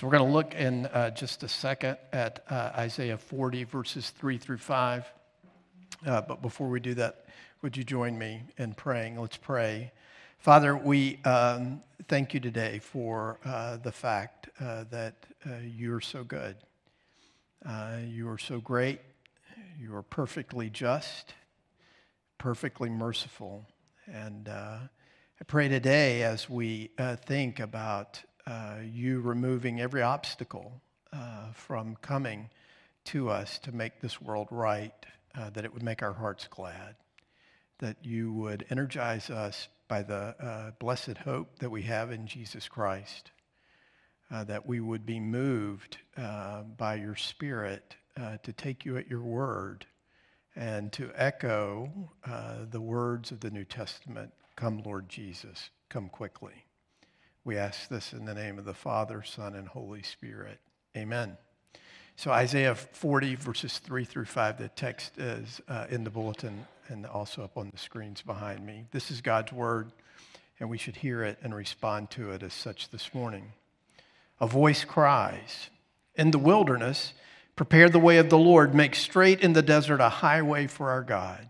So we're going to look in uh, just a second at uh, Isaiah 40, verses 3 through 5. Uh, but before we do that, would you join me in praying? Let's pray. Father, we um, thank you today for uh, the fact uh, that uh, you're so good. you are so great. You are perfectly just, perfectly merciful. And I pray today as we think about uh, you removing every obstacle uh, from coming to us to make this world right, uh, that it would make our hearts glad, that you would energize us by the uh, blessed hope that we have in Jesus Christ, uh, that we would be moved by your Spirit to take you at your word and to echo the words of the New Testament Come, Lord Jesus, come quickly. We ask this in the name of the Father, Son, and Holy Spirit. Amen. So, Isaiah 40, verses 3 through 5, the text is uh, in the bulletin and also up on the screens behind me. This is God's word, and we should hear it and respond to it as such this morning. A voice cries, In the wilderness, prepare the way of the Lord, make straight in the desert a highway for our God.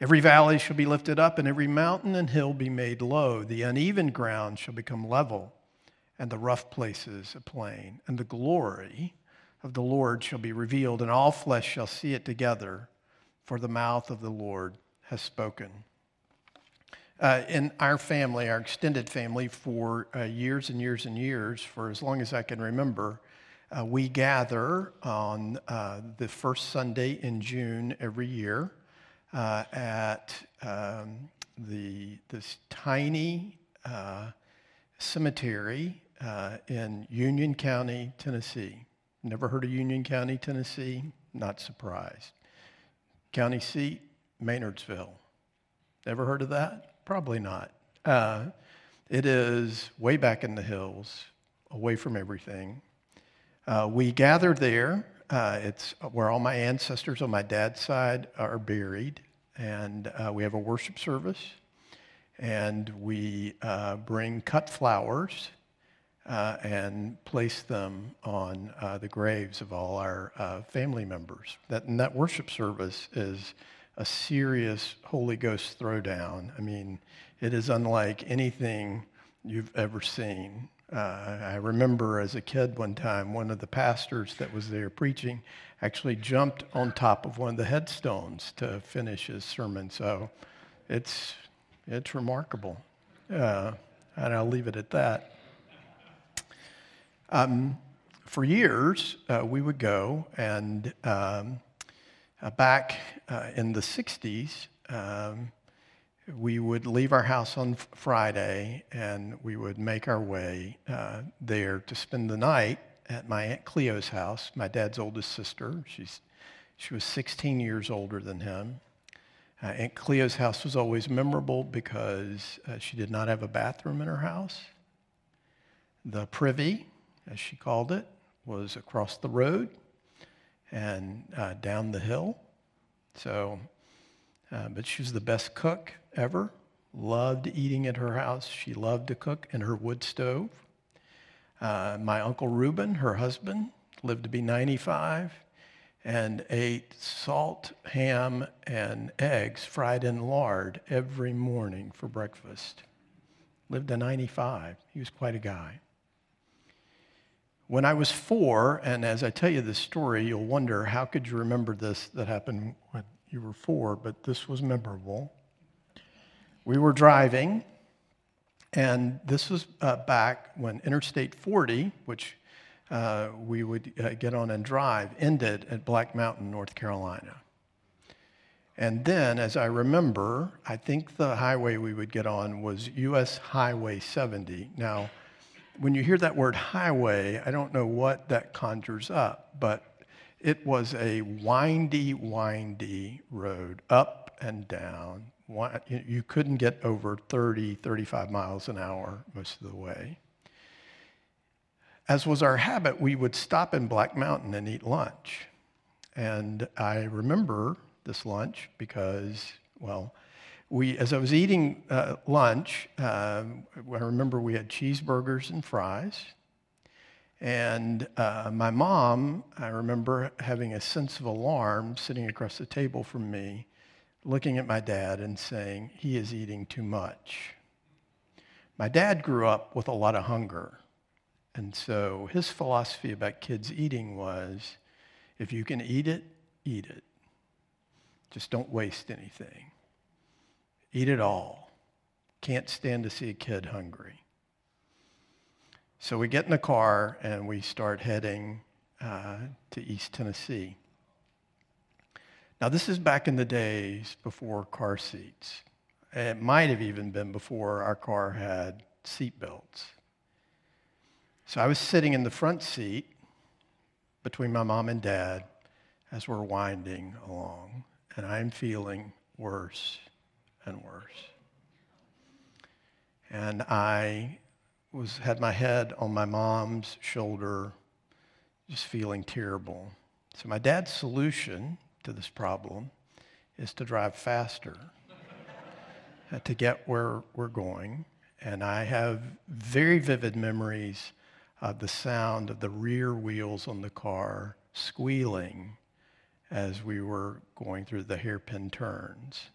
Every valley shall be lifted up, and every mountain and hill be made low. The uneven ground shall become level, and the rough places a plain. And the glory of the Lord shall be revealed, and all flesh shall see it together, for the mouth of the Lord has spoken. Uh, in our family, our extended family, for uh, years and years and years, for as long as I can remember, uh, we gather on uh, the first Sunday in June every year uh, at um, the, this tiny uh, cemetery uh, in Union County, Tennessee. Never heard of Union County, Tennessee? Not surprised. County seat, Maynardsville. Ever heard of that? Probably not. Uh, it is way back in the hills, away from everything. Uh, we gathered there uh, it's where all my ancestors on my dad's side are buried. And uh, we have a worship service. And we uh, bring cut flowers uh, and place them on uh, the graves of all our uh, family members. That, and that worship service is a serious Holy Ghost throwdown. I mean, it is unlike anything you've ever seen. Uh, I remember as a kid one time, one of the pastors that was there preaching actually jumped on top of one of the headstones to finish his sermon. So it's, it's remarkable. Uh, and I'll leave it at that. Um, for years, uh, we would go, and um, uh, back uh, in the 60s, um, we would leave our house on Friday and we would make our way uh, there to spend the night at my Aunt Cleo's house, my dad's oldest sister. She's, she was 16 years older than him. Uh, Aunt Cleo's house was always memorable because uh, she did not have a bathroom in her house. The privy, as she called it, was across the road and uh, down the hill. So, uh, but she was the best cook ever. Loved eating at her house. She loved to cook in her wood stove. Uh, my Uncle Reuben, her husband, lived to be 95 and ate salt, ham, and eggs fried in lard every morning for breakfast. Lived to 95. He was quite a guy. When I was four, and as I tell you this story, you'll wonder how could you remember this that happened when you were four, but this was memorable we were driving, and this was uh, back when Interstate 40, which uh, we would uh, get on and drive, ended at Black Mountain, North Carolina. And then, as I remember, I think the highway we would get on was US Highway 70. Now, when you hear that word highway, I don't know what that conjures up, but it was a windy, windy road up and down, you couldn't get over 30, 35 miles an hour most of the way. As was our habit, we would stop in Black Mountain and eat lunch. And I remember this lunch because, well, we, as I was eating uh, lunch, uh, I remember we had cheeseburgers and fries. And uh, my mom, I remember having a sense of alarm sitting across the table from me, looking at my dad and saying, He is eating too much. My dad grew up with a lot of hunger. And so his philosophy about kids eating was if you can eat it, eat it. Just don't waste anything. Eat it all. Can't stand to see a kid hungry. So we get in the car and we start heading uh, to East Tennessee. Now, this is back in the days before car seats. It might have even been before our car had seat belts. So I was sitting in the front seat between my mom and dad as we're winding along, and I'm feeling worse and worse. And I was had my head on my mom's shoulder, just feeling terrible. So my dad's solution to this problem is to drive faster uh, to get where we're going. And I have very vivid memories of the sound of the rear wheels on the car squealing as we were going through the hairpin turns.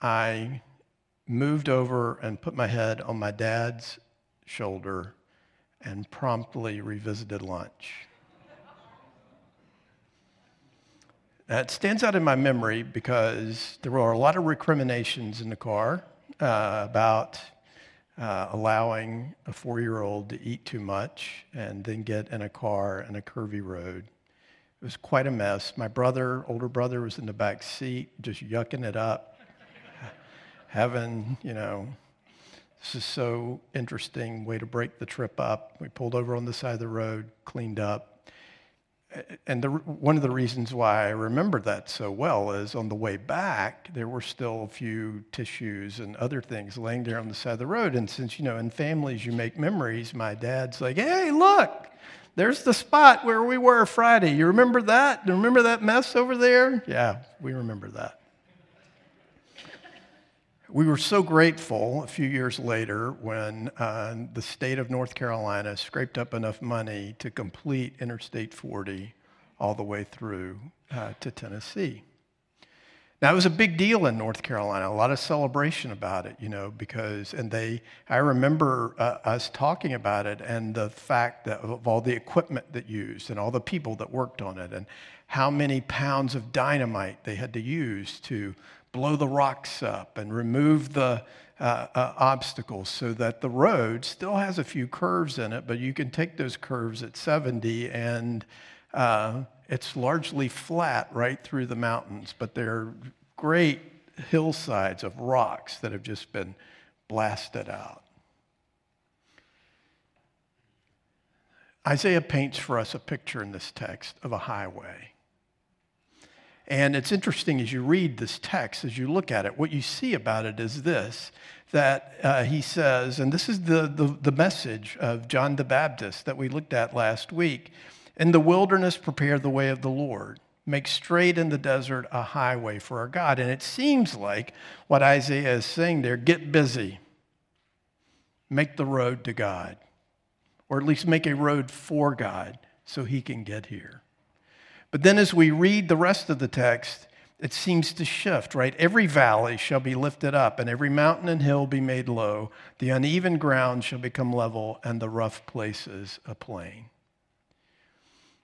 I moved over and put my head on my dad's shoulder and promptly revisited lunch. That stands out in my memory because there were a lot of recriminations in the car uh, about uh, allowing a four year old to eat too much and then get in a car in a curvy road. It was quite a mess. My brother, older brother, was in the back seat just yucking it up, having, you know, this is so interesting way to break the trip up. We pulled over on the side of the road, cleaned up, and the, one of the reasons why I remember that so well is on the way back, there were still a few tissues and other things laying there on the side of the road. And since, you know, in families you make memories, my dad's like, hey, look, there's the spot where we were Friday. You remember that? Do you remember that mess over there? Yeah, we remember that. We were so grateful a few years later when uh, the state of North Carolina scraped up enough money to complete Interstate 40 all the way through uh, to Tennessee. Now, it was a big deal in North Carolina, a lot of celebration about it, you know, because, and they, I remember uh, us talking about it and the fact that of all the equipment that used and all the people that worked on it and how many pounds of dynamite they had to use to blow the rocks up and remove the uh, uh, obstacles so that the road still has a few curves in it, but you can take those curves at 70 and uh, it's largely flat right through the mountains, but they're great hillsides of rocks that have just been blasted out. Isaiah paints for us a picture in this text of a highway. And it's interesting as you read this text, as you look at it, what you see about it is this that uh, he says, and this is the, the, the message of John the Baptist that we looked at last week In the wilderness, prepare the way of the Lord. Make straight in the desert a highway for our God. And it seems like what Isaiah is saying there get busy, make the road to God, or at least make a road for God so he can get here. But then as we read the rest of the text, it seems to shift, right? Every valley shall be lifted up, and every mountain and hill be made low. The uneven ground shall become level, and the rough places a plain.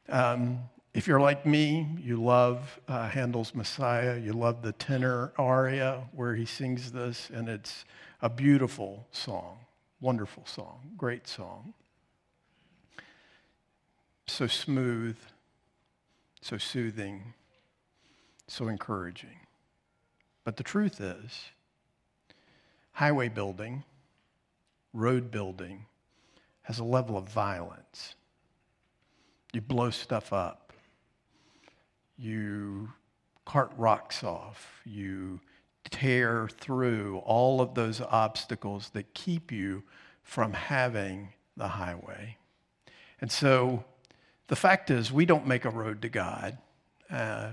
Um, if you're like me, you love uh, Handel's Messiah. You love the tenor aria where he sings this, and it's a beautiful song, wonderful song, great song. So smooth, so soothing, so encouraging. But the truth is, highway building, road building, has a level of violence. You blow stuff up. You cart rocks off. You tear through all of those obstacles that keep you from having the highway. And so the fact is, we don't make a road to God. Uh,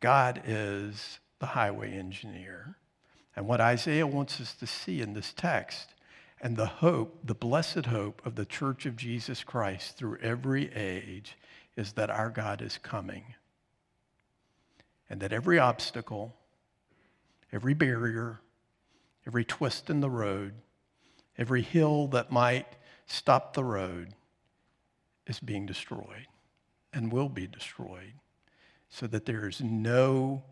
God is the highway engineer. And what Isaiah wants us to see in this text And the hope, the blessed hope of the church of Jesus Christ through every age is that our God is coming. And that every obstacle, every barrier, every twist in the road, every hill that might stop the road is being destroyed and will be destroyed so that there is no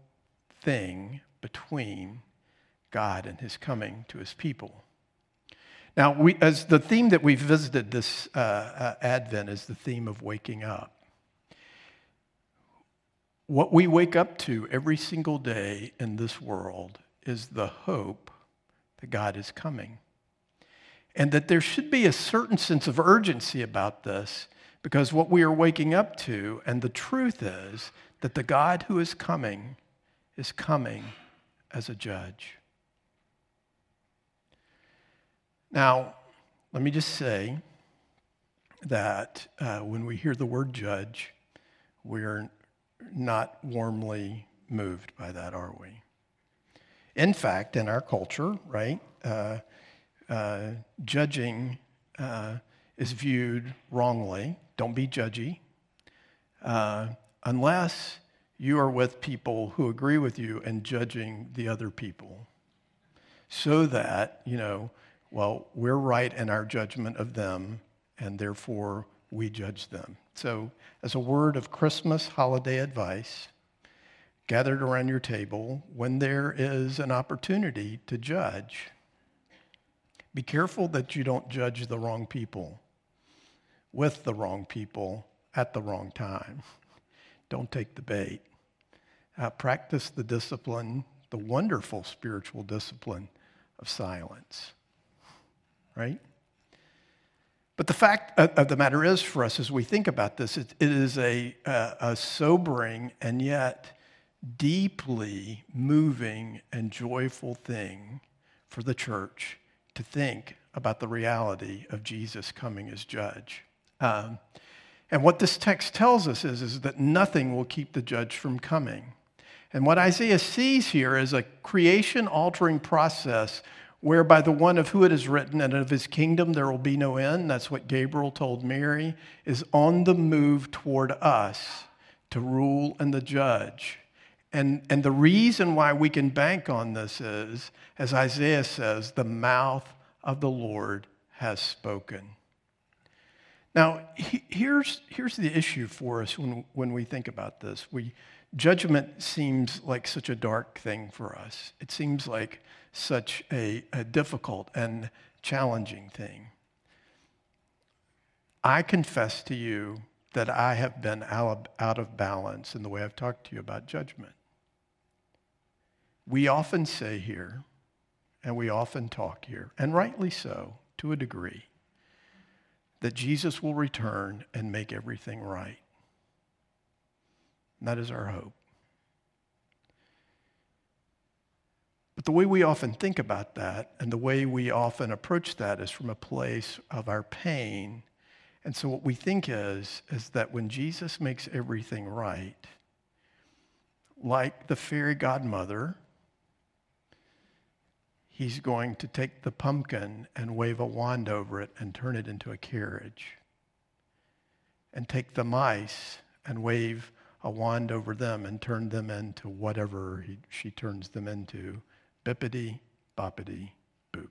thing between God and his coming to his people. Now, we, as the theme that we've visited this uh, uh, Advent is the theme of waking up. What we wake up to every single day in this world is the hope that God is coming. And that there should be a certain sense of urgency about this because what we are waking up to, and the truth is that the God who is coming is coming as a judge. Now, let me just say that uh, when we hear the word judge, we're not warmly moved by that, are we? In fact, in our culture, right, uh, uh, judging uh, is viewed wrongly. Don't be judgy. Uh, unless you are with people who agree with you and judging the other people. So that, you know, well, we're right in our judgment of them, and therefore we judge them. So, as a word of Christmas holiday advice, gathered around your table, when there is an opportunity to judge, be careful that you don't judge the wrong people with the wrong people at the wrong time. Don't take the bait. Uh, practice the discipline, the wonderful spiritual discipline of silence. Right? But the fact of the matter is, for us, as we think about this, it, it is a, a, a sobering and yet deeply moving and joyful thing for the church to think about the reality of Jesus coming as judge. Um, and what this text tells us is, is that nothing will keep the judge from coming. And what Isaiah sees here is a creation altering process whereby the one of who it is written and of his kingdom there will be no end, that's what Gabriel told Mary, is on the move toward us to rule and the judge. And, and the reason why we can bank on this is, as Isaiah says, the mouth of the Lord has spoken. Now, he, here's, here's the issue for us when, when we think about this. We, judgment seems like such a dark thing for us. It seems like such a, a difficult and challenging thing. I confess to you that I have been out of balance in the way I've talked to you about judgment. We often say here, and we often talk here, and rightly so, to a degree, that Jesus will return and make everything right. And that is our hope. But the way we often think about that and the way we often approach that is from a place of our pain. And so what we think is, is that when Jesus makes everything right, like the fairy godmother, he's going to take the pumpkin and wave a wand over it and turn it into a carriage. And take the mice and wave a wand over them and turn them into whatever he, she turns them into bippity boppity boop.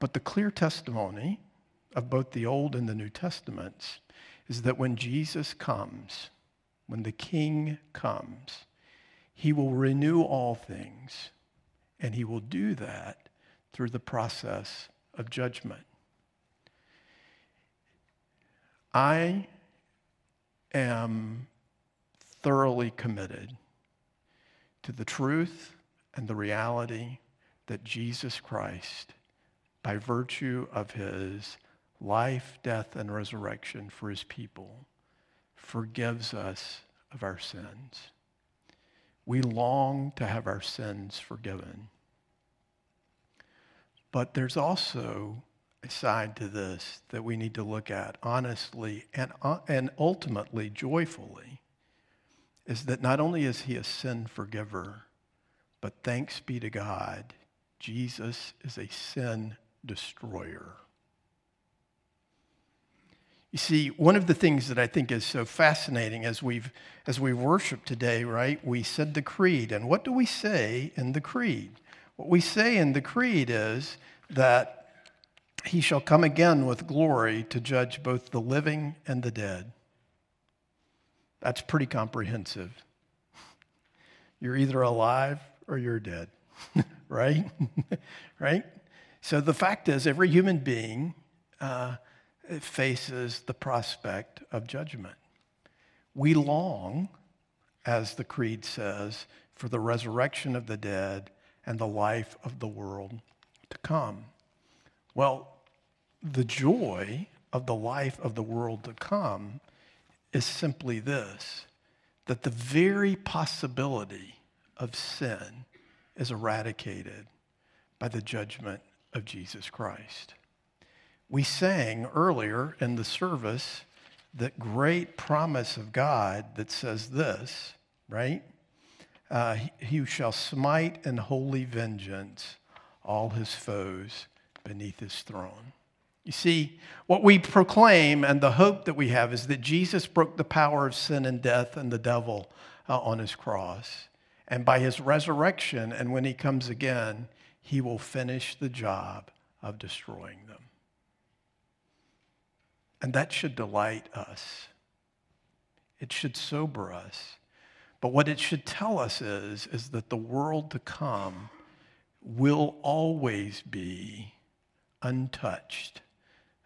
But the clear testimony of both the Old and the New Testaments is that when Jesus comes, when the King comes, he will renew all things, and he will do that through the process of judgment. I am thoroughly committed to the truth and the reality that Jesus Christ, by virtue of his life, death, and resurrection for his people, forgives us of our sins. We long to have our sins forgiven. But there's also a side to this that we need to look at honestly and, uh, and ultimately joyfully is that not only is he a sin forgiver, but thanks be to God, Jesus is a sin destroyer. You see, one of the things that I think is so fascinating as we've as we worship today, right? We said the creed, and what do we say in the creed? What we say in the creed is that he shall come again with glory to judge both the living and the dead. That's pretty comprehensive. You're either alive or you're dead, right? right? So the fact is, every human being uh, faces the prospect of judgment. We long, as the Creed says, for the resurrection of the dead and the life of the world to come. Well, the joy of the life of the world to come is simply this that the very possibility of sin is eradicated by the judgment of Jesus Christ. We sang earlier in the service that great promise of God that says this, right? Uh, he shall smite in holy vengeance all his foes beneath his throne. You see, what we proclaim and the hope that we have is that Jesus broke the power of sin and death and the devil uh, on his cross. And by his resurrection, and when he comes again, he will finish the job of destroying them. And that should delight us. It should sober us. But what it should tell us is, is that the world to come will always be untouched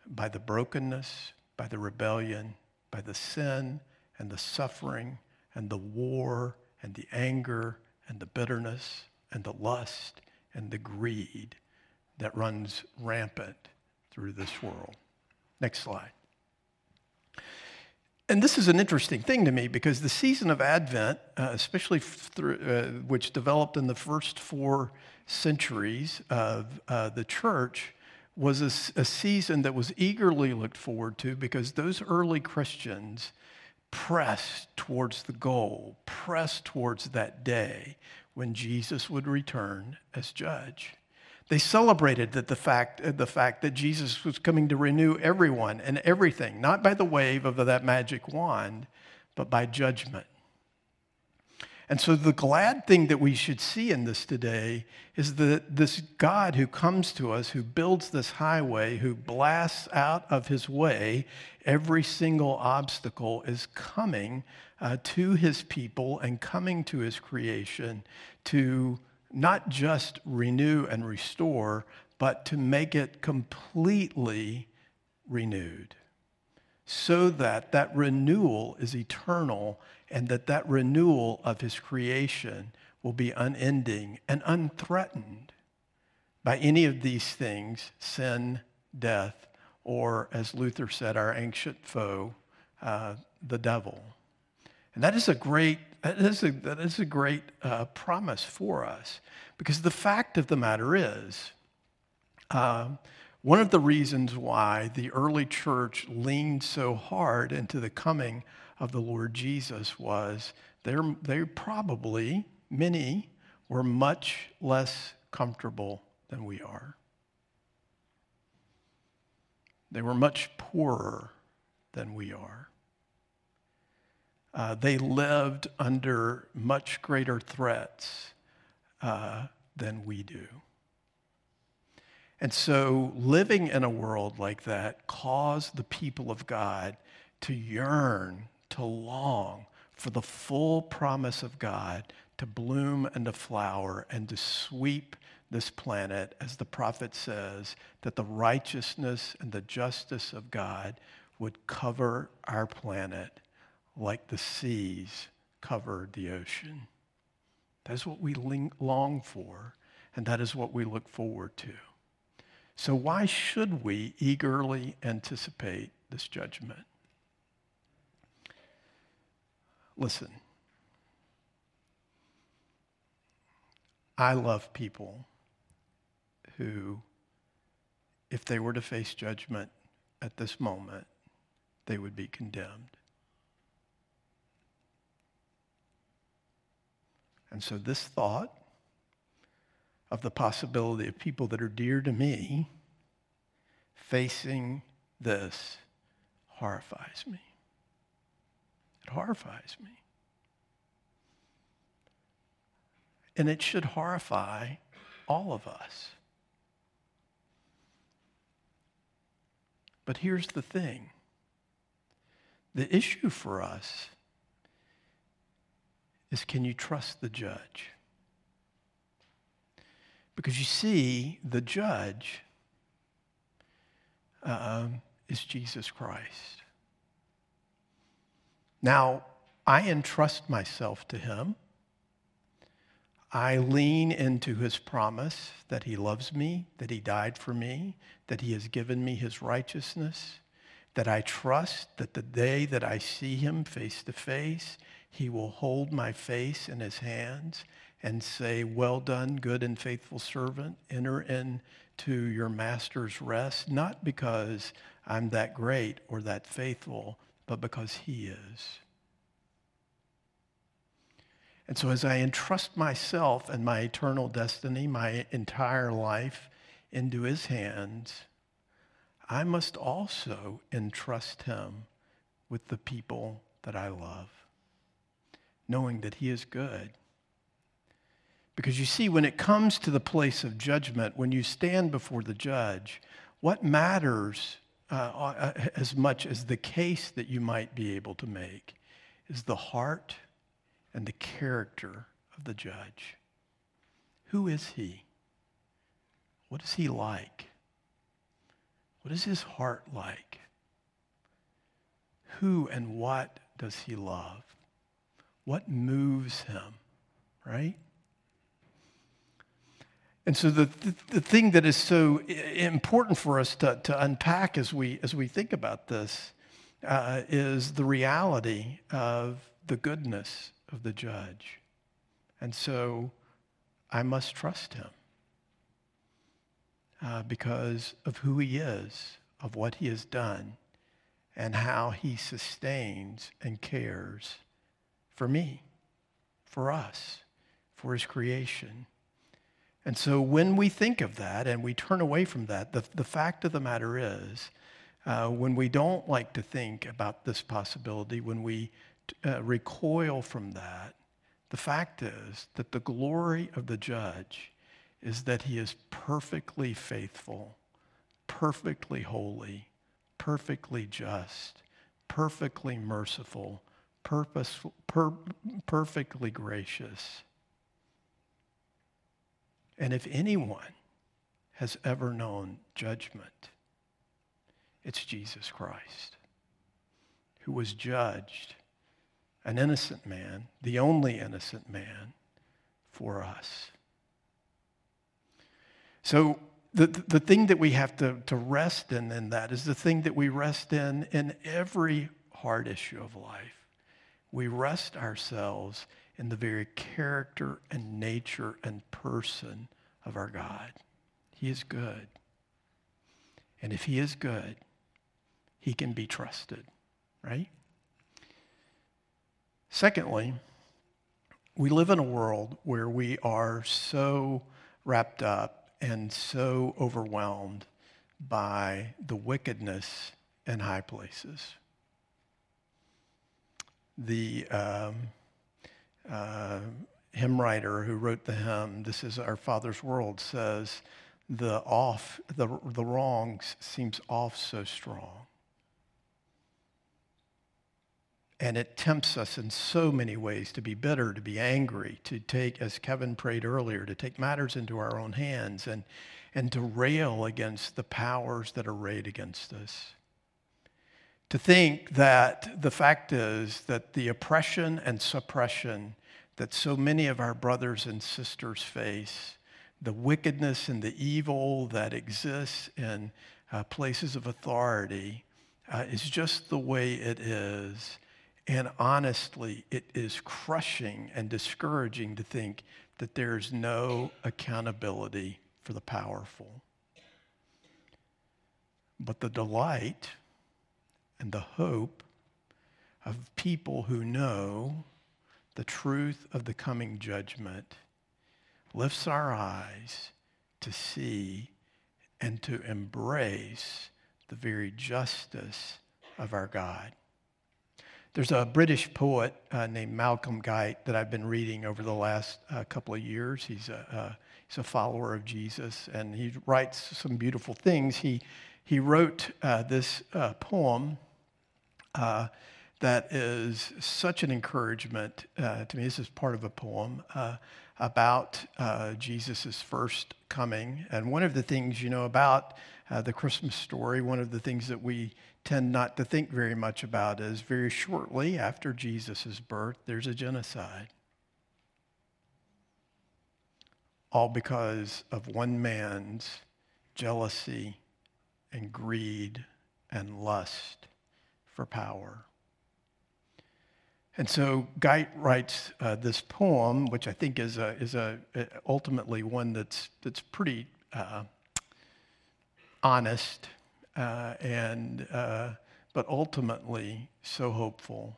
by the brokenness, by the rebellion, by the sin and the suffering and the war and the anger and the bitterness and the lust and the greed that runs rampant through this world. Next slide. And this is an interesting thing to me because the season of Advent, uh, especially through, uh, which developed in the first four centuries of uh, the church, was a, a, season that was eagerly looked forward to because those early Christians pressed towards the goal, pressed towards that day when Jesus would return as judge. They celebrated that the fact, uh, the fact that Jesus was coming to renew everyone and everything, not by the wave of that magic wand, but by judgment. And so, the glad thing that we should see in this today is that this God who comes to us, who builds this highway, who blasts out of his way every single obstacle, is coming uh, to his people and coming to his creation to not just renew and restore, but to make it completely renewed so that that renewal is eternal and that that renewal of his creation will be unending and unthreatened by any of these things sin, death, or as Luther said, our ancient foe, uh, the devil. And that is a great that is a, that is a great uh, promise for us because the fact of the matter is, uh, one of the reasons why the early church leaned so hard into the coming of the Lord Jesus was they probably, many, were much less comfortable than we are. They were much poorer than we are. Uh, they lived under much greater threats uh, than we do. And so, living in a world like that caused the people of God to yearn, to long for the full promise of God to bloom and to flower and to sweep this planet, as the prophet says, that the righteousness and the justice of God would cover our planet like the seas covered the ocean. That is what we long for, and that is what we look forward to. So, why should we eagerly anticipate this judgment? Listen, I love people who, if they were to face judgment at this moment, they would be condemned. And so, this thought of the possibility of people that are dear to me facing this horrifies me. It horrifies me. And it should horrify all of us. But here's the thing the issue for us is can you trust the judge? Because you see, the judge um, is Jesus Christ. Now, I entrust myself to him. I lean into his promise that he loves me, that he died for me, that he has given me his righteousness, that I trust that the day that I see him face to face, he will hold my face in his hands and say, Well done, good and faithful servant. Enter into your master's rest, not because I'm that great or that faithful, but because he is. And so, as I entrust myself and my eternal destiny, my entire life into his hands, I must also entrust him with the people that I love, knowing that he is good. Because you see, when it comes to the place of judgment, when you stand before the judge, what matters uh, uh as much as the case that you might be able to make is the heart and the character of the judge. Who is he? What is he like? What is his heart like? Who and what does he love? What moves him, right? And so the, the, the, thing that is so important for us to, to unpack as we, as we think about this uh, is the reality of the goodness of the judge. And so I must trust him uh, because of who he is, of what he has done, and how he sustains and cares for me, for us, for his creation. And so when we think of that and we turn away from that, the, the fact of the matter is, uh, when we don't like to think about this possibility, when we uh, recoil from that, the fact is that the glory of the judge is that he is perfectly faithful, perfectly holy, perfectly just, perfectly merciful, purposeful, per, perfectly gracious. And if anyone has ever known judgment, it's Jesus Christ, who was judged an innocent man, the only innocent man for us. So the, the thing that we have to, to rest in in that is the thing that we rest in in every hard issue of life. We rest ourselves in the very character and nature and person of our God. He is good. And if he is good, he can be trusted, right? Secondly, we live in a world where we are so wrapped up and so overwhelmed by the wickedness in high places. The um, uh, hymn writer who wrote the hymn, This is Our Father's World, says, the off, the, the wrong seems off so strong. And it tempts us in so many ways to be bitter, to be angry, to take, as Kevin prayed earlier, to take matters into our own hands and, and to rail against the powers that are arrayed against us. To think that the fact is that the oppression and suppression that so many of our brothers and sisters face, the wickedness and the evil that exists in uh, places of authority, uh, is just the way it is and honestly, it is crushing and discouraging to think that there's no accountability for the powerful. But the delight and the hope of people who know the truth of the coming judgment lifts our eyes to see and to embrace the very justice of our God. There's a British poet uh, named Malcolm Guite that I've been reading over the last uh, couple of years. He's a, uh, he's a follower of Jesus, and he writes some beautiful things. He, he wrote uh, this uh, poem uh, that is such an encouragement uh, to me. This is part of a poem uh, about uh, Jesus' first coming. And one of the things, you know, about the Christmas story, one of the things that we tend not to think very much about is very shortly after Jesus' birth, there's a genocide. All because of one man's jealousy and greed and lust for power. And so Guite writes uh, this poem, which I think is, a, is a, ultimately one that's, that's pretty uh, honest uh, and, uh, but ultimately so hopeful.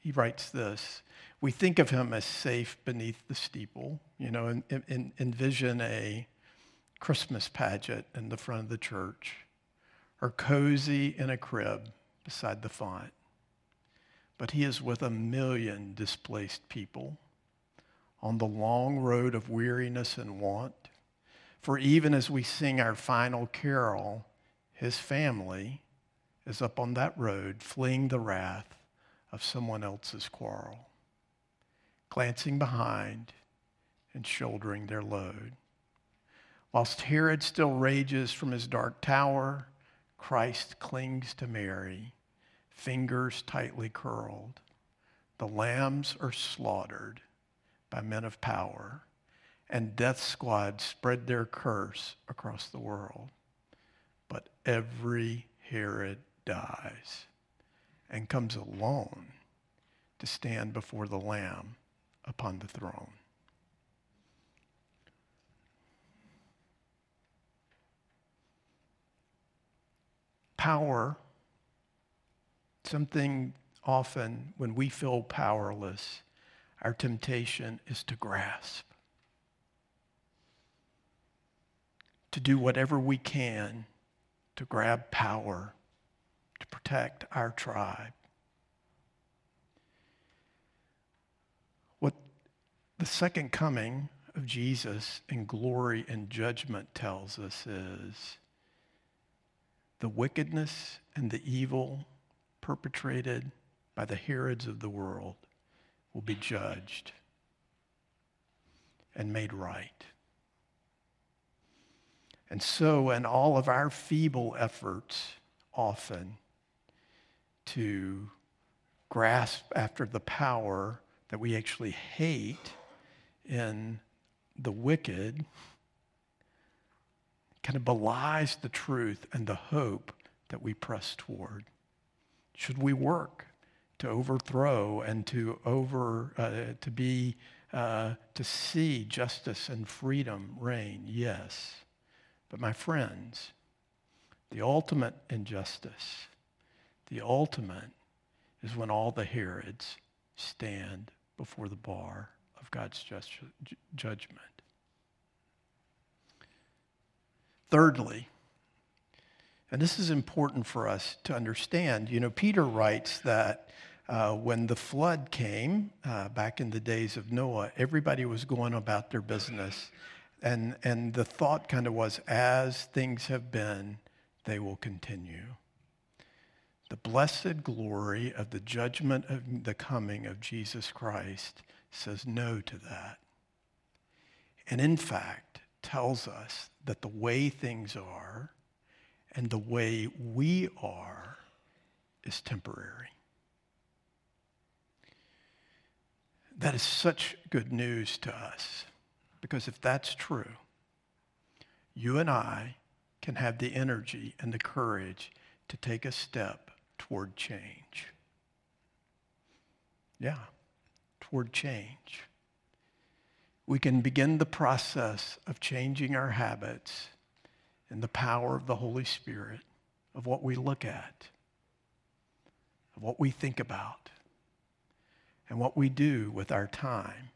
He writes this We think of him as safe beneath the steeple. You know, and, in, envision a Christmas pageant in the front of the church, or cozy in a crib beside the font. But he is with a million displaced people on the long road of weariness and want. For even as we sing our final carol, his family is up on that road fleeing the wrath of someone else's quarrel, glancing behind and shouldering their load. Whilst Herod still rages from his dark tower, Christ clings to Mary, fingers tightly curled. The lambs are slaughtered by men of power, and death squads spread their curse across the world but every Herod dies and comes alone to stand before the Lamb upon the throne. Power, something often when we feel powerless, our temptation is to grasp, to do whatever we can to grab power to protect our tribe. What the second coming of Jesus in glory and judgment tells us is the wickedness and the evil perpetrated by the Herods of the world will be judged and made right. And so, in all of our feeble efforts, often to grasp after the power that we actually hate in the wicked, kind of belies the truth and the hope that we press toward. Should we work to overthrow and to over uh, to be uh, to see justice and freedom reign? Yes. But my friends, the ultimate injustice, the ultimate is when all the Herods stand before the bar of God's judgment. Thirdly, and this is important for us to understand, you know, Peter writes that uh, when the flood came uh, back in the days of Noah, everybody was going about their business and, and the thought kind of was as things have been, they will continue. The blessed glory of the judgment of the coming of Jesus Christ says no to that. And in fact, tells us that the way things are and the way we are is temporary. That is such good news to us. Because if that's true, you and I can have the energy and the courage to take a step toward change. Yeah, toward change. We can begin the process of changing our habits in the power of the Holy Spirit, of what we look at, of what we think about, and what we do with our time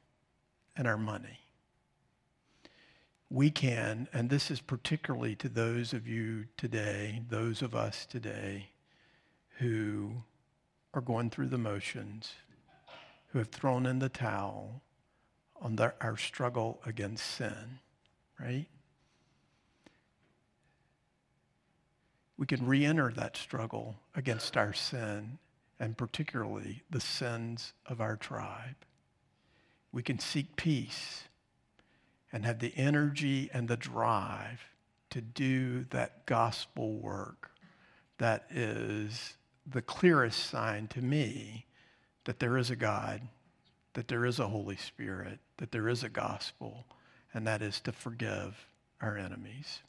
and our money. we can, and this is particularly to those of you today, those of us today who are going through the motions, who have thrown in the towel on their, our struggle against sin, right? We can re enter that struggle against our sin, and particularly the sins of our tribe. We can seek peace and have the energy and the drive to do that gospel work that is the clearest sign to me that there is a God, that there is a Holy Spirit, that there is a gospel, and that is to forgive our enemies.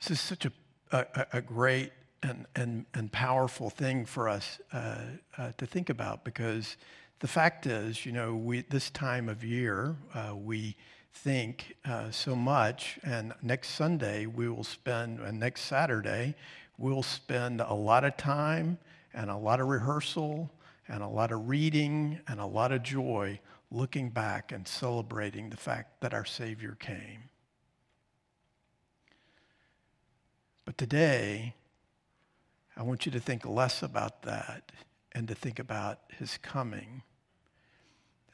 This is such a, a, a great and, and, and powerful thing for us uh, uh, to think about because the fact is, you know, we, this time of year, uh, we think uh, so much, and next Sunday we will spend, and next Saturday, we'll spend a lot of time and a lot of rehearsal and a lot of reading and a lot of joy looking back and celebrating the fact that our Savior came. But today, I want you to think less about that and to think about his coming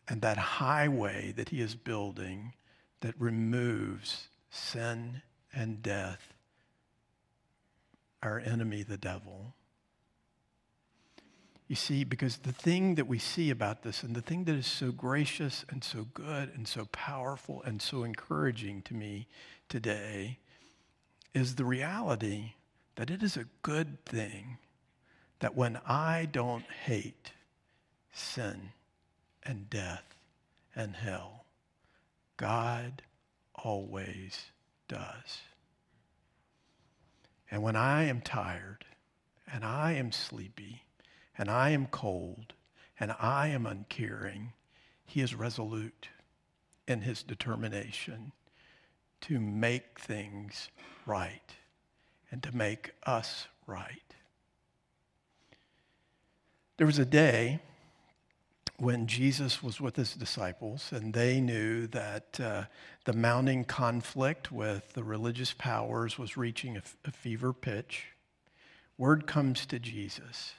and that highway that he is building that removes sin and death, our enemy, the devil. You see, because the thing that we see about this and the thing that is so gracious and so good and so powerful and so encouraging to me today is the reality that it is a good thing that when I don't hate sin, and death and hell. God always does. And when I am tired and I am sleepy and I am cold and I am uncaring, he is resolute in his determination to make things right and to make us right. There was a day when Jesus was with his disciples, and they knew that uh, the mounting conflict with the religious powers was reaching a, a fever pitch, word comes to Jesus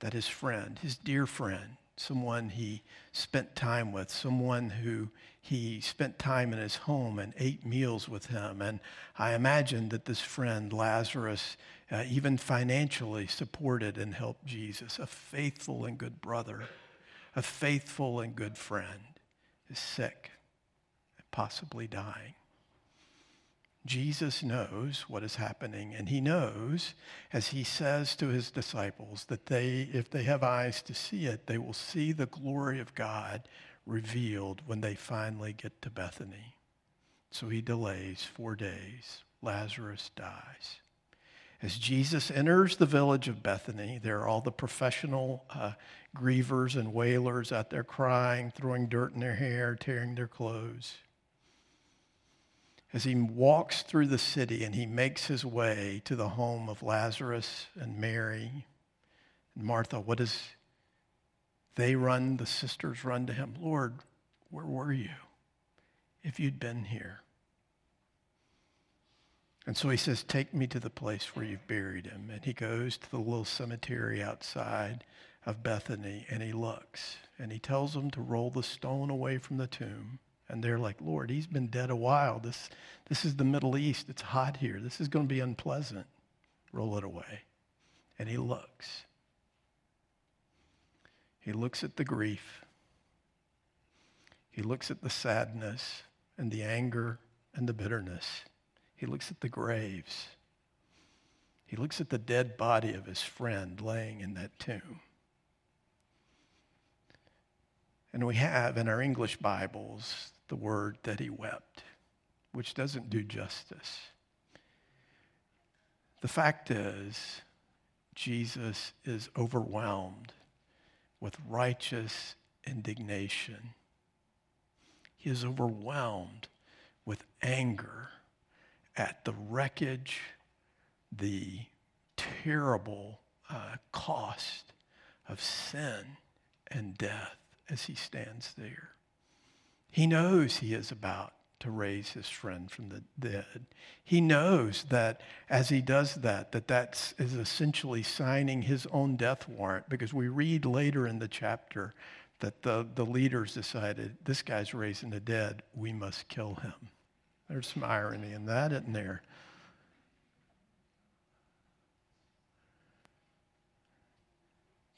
that his friend, his dear friend, someone he spent time with, someone who he spent time in his home and ate meals with him. And I imagine that this friend, Lazarus, uh, even financially supported and helped Jesus, a faithful and good brother a faithful and good friend is sick and possibly dying. Jesus knows what is happening, and he knows, as he says to his disciples, that they, if they have eyes to see it, they will see the glory of God revealed when they finally get to Bethany. So he delays four days. Lazarus dies. As Jesus enters the village of Bethany, there are all the professional uh, grievers and wailers out there crying, throwing dirt in their hair, tearing their clothes. As he walks through the city and he makes his way to the home of Lazarus and Mary and Martha, what does they run, the sisters run to him? Lord, where were you if you'd been here? And so he says, Take me to the place where you've buried him. And he goes to the little cemetery outside of Bethany and he looks and he tells them to roll the stone away from the tomb. And they're like, Lord, he's been dead a while. This, this is the Middle East. It's hot here. This is going to be unpleasant. Roll it away. And he looks. He looks at the grief. He looks at the sadness and the anger and the bitterness. He looks at the graves. He looks at the dead body of his friend laying in that tomb. And we have in our English Bibles the word that he wept, which doesn't do justice. The fact is, Jesus is overwhelmed with righteous indignation. He is overwhelmed with anger at the wreckage, the terrible uh, cost of sin and death as he stands there. He knows he is about to raise his friend from the dead. He knows that as he does that, that that is essentially signing his own death warrant because we read later in the chapter that the, the leaders decided, this guy's raising the dead, we must kill him. There's some irony in that, isn't there?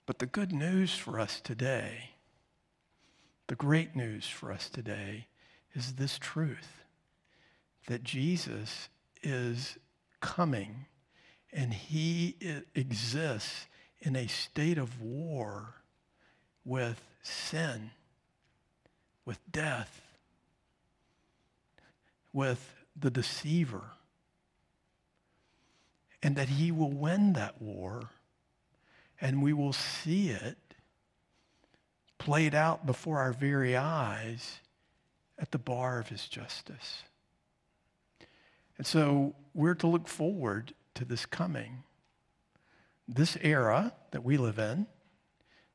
But the good news for us today, the great news for us today, is this truth that Jesus is coming and he exists in a state of war with sin, with death, with the deceiver, and that he will win that war and we will see it played out before our very eyes at the bar of his justice. And so we're to look forward to this coming. This era that we live in,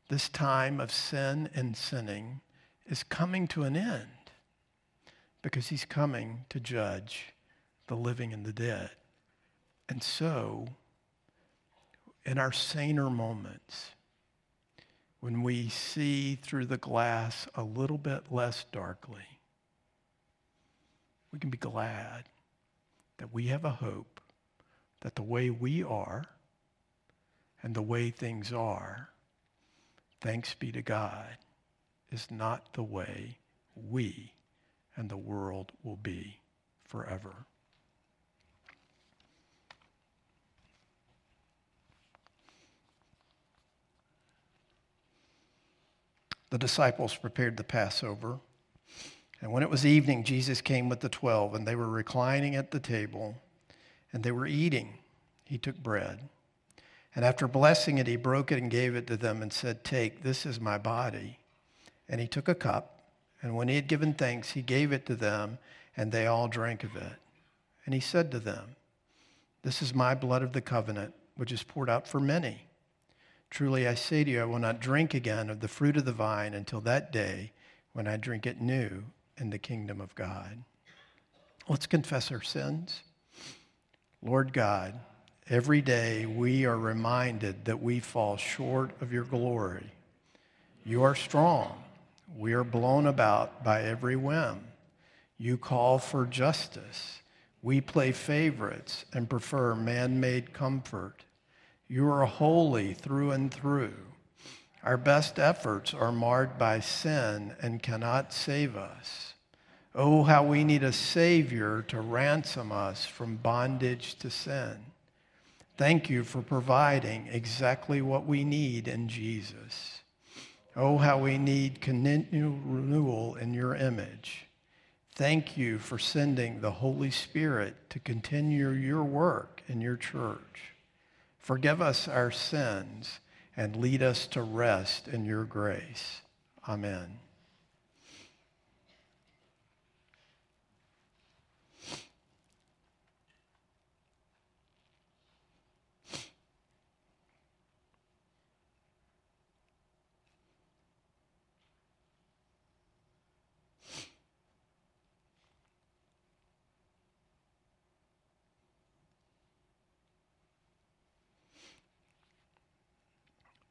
this time of sin and sinning, is coming to an end because he's coming to judge the living and the dead. And so, in our saner moments, when we see through the glass a little bit less darkly, we can be glad that we have a hope that the way we are and the way things are, thanks be to God, is not the way we and the world will be forever. The disciples prepared the Passover. And when it was evening, Jesus came with the twelve, and they were reclining at the table, and they were eating. He took bread. And after blessing it, he broke it and gave it to them and said, Take, this is my body. And he took a cup, and when he had given thanks, he gave it to them, and they all drank of it. And he said to them, This is my blood of the covenant, which is poured out for many. Truly I say to you, I will not drink again of the fruit of the vine until that day when I drink it new in the kingdom of God. Let's confess our sins. Lord God, every day we are reminded that we fall short of your glory. You are strong. We are blown about by every whim. You call for justice. We play favorites and prefer man made comfort. You are holy through and through. Our best efforts are marred by sin and cannot save us. Oh, how we need a Savior to ransom us from bondage to sin. Thank you for providing exactly what we need in Jesus. Oh, how we need continual renewal in your image. Thank you for sending the Holy Spirit to continue your work in your church. Forgive us our sins and lead us to rest in your grace. Amen.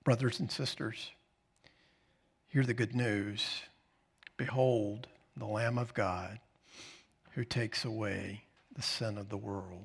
Brothers and sisters, hear the good news. Behold, the Lamb of God who takes away the sin of the world.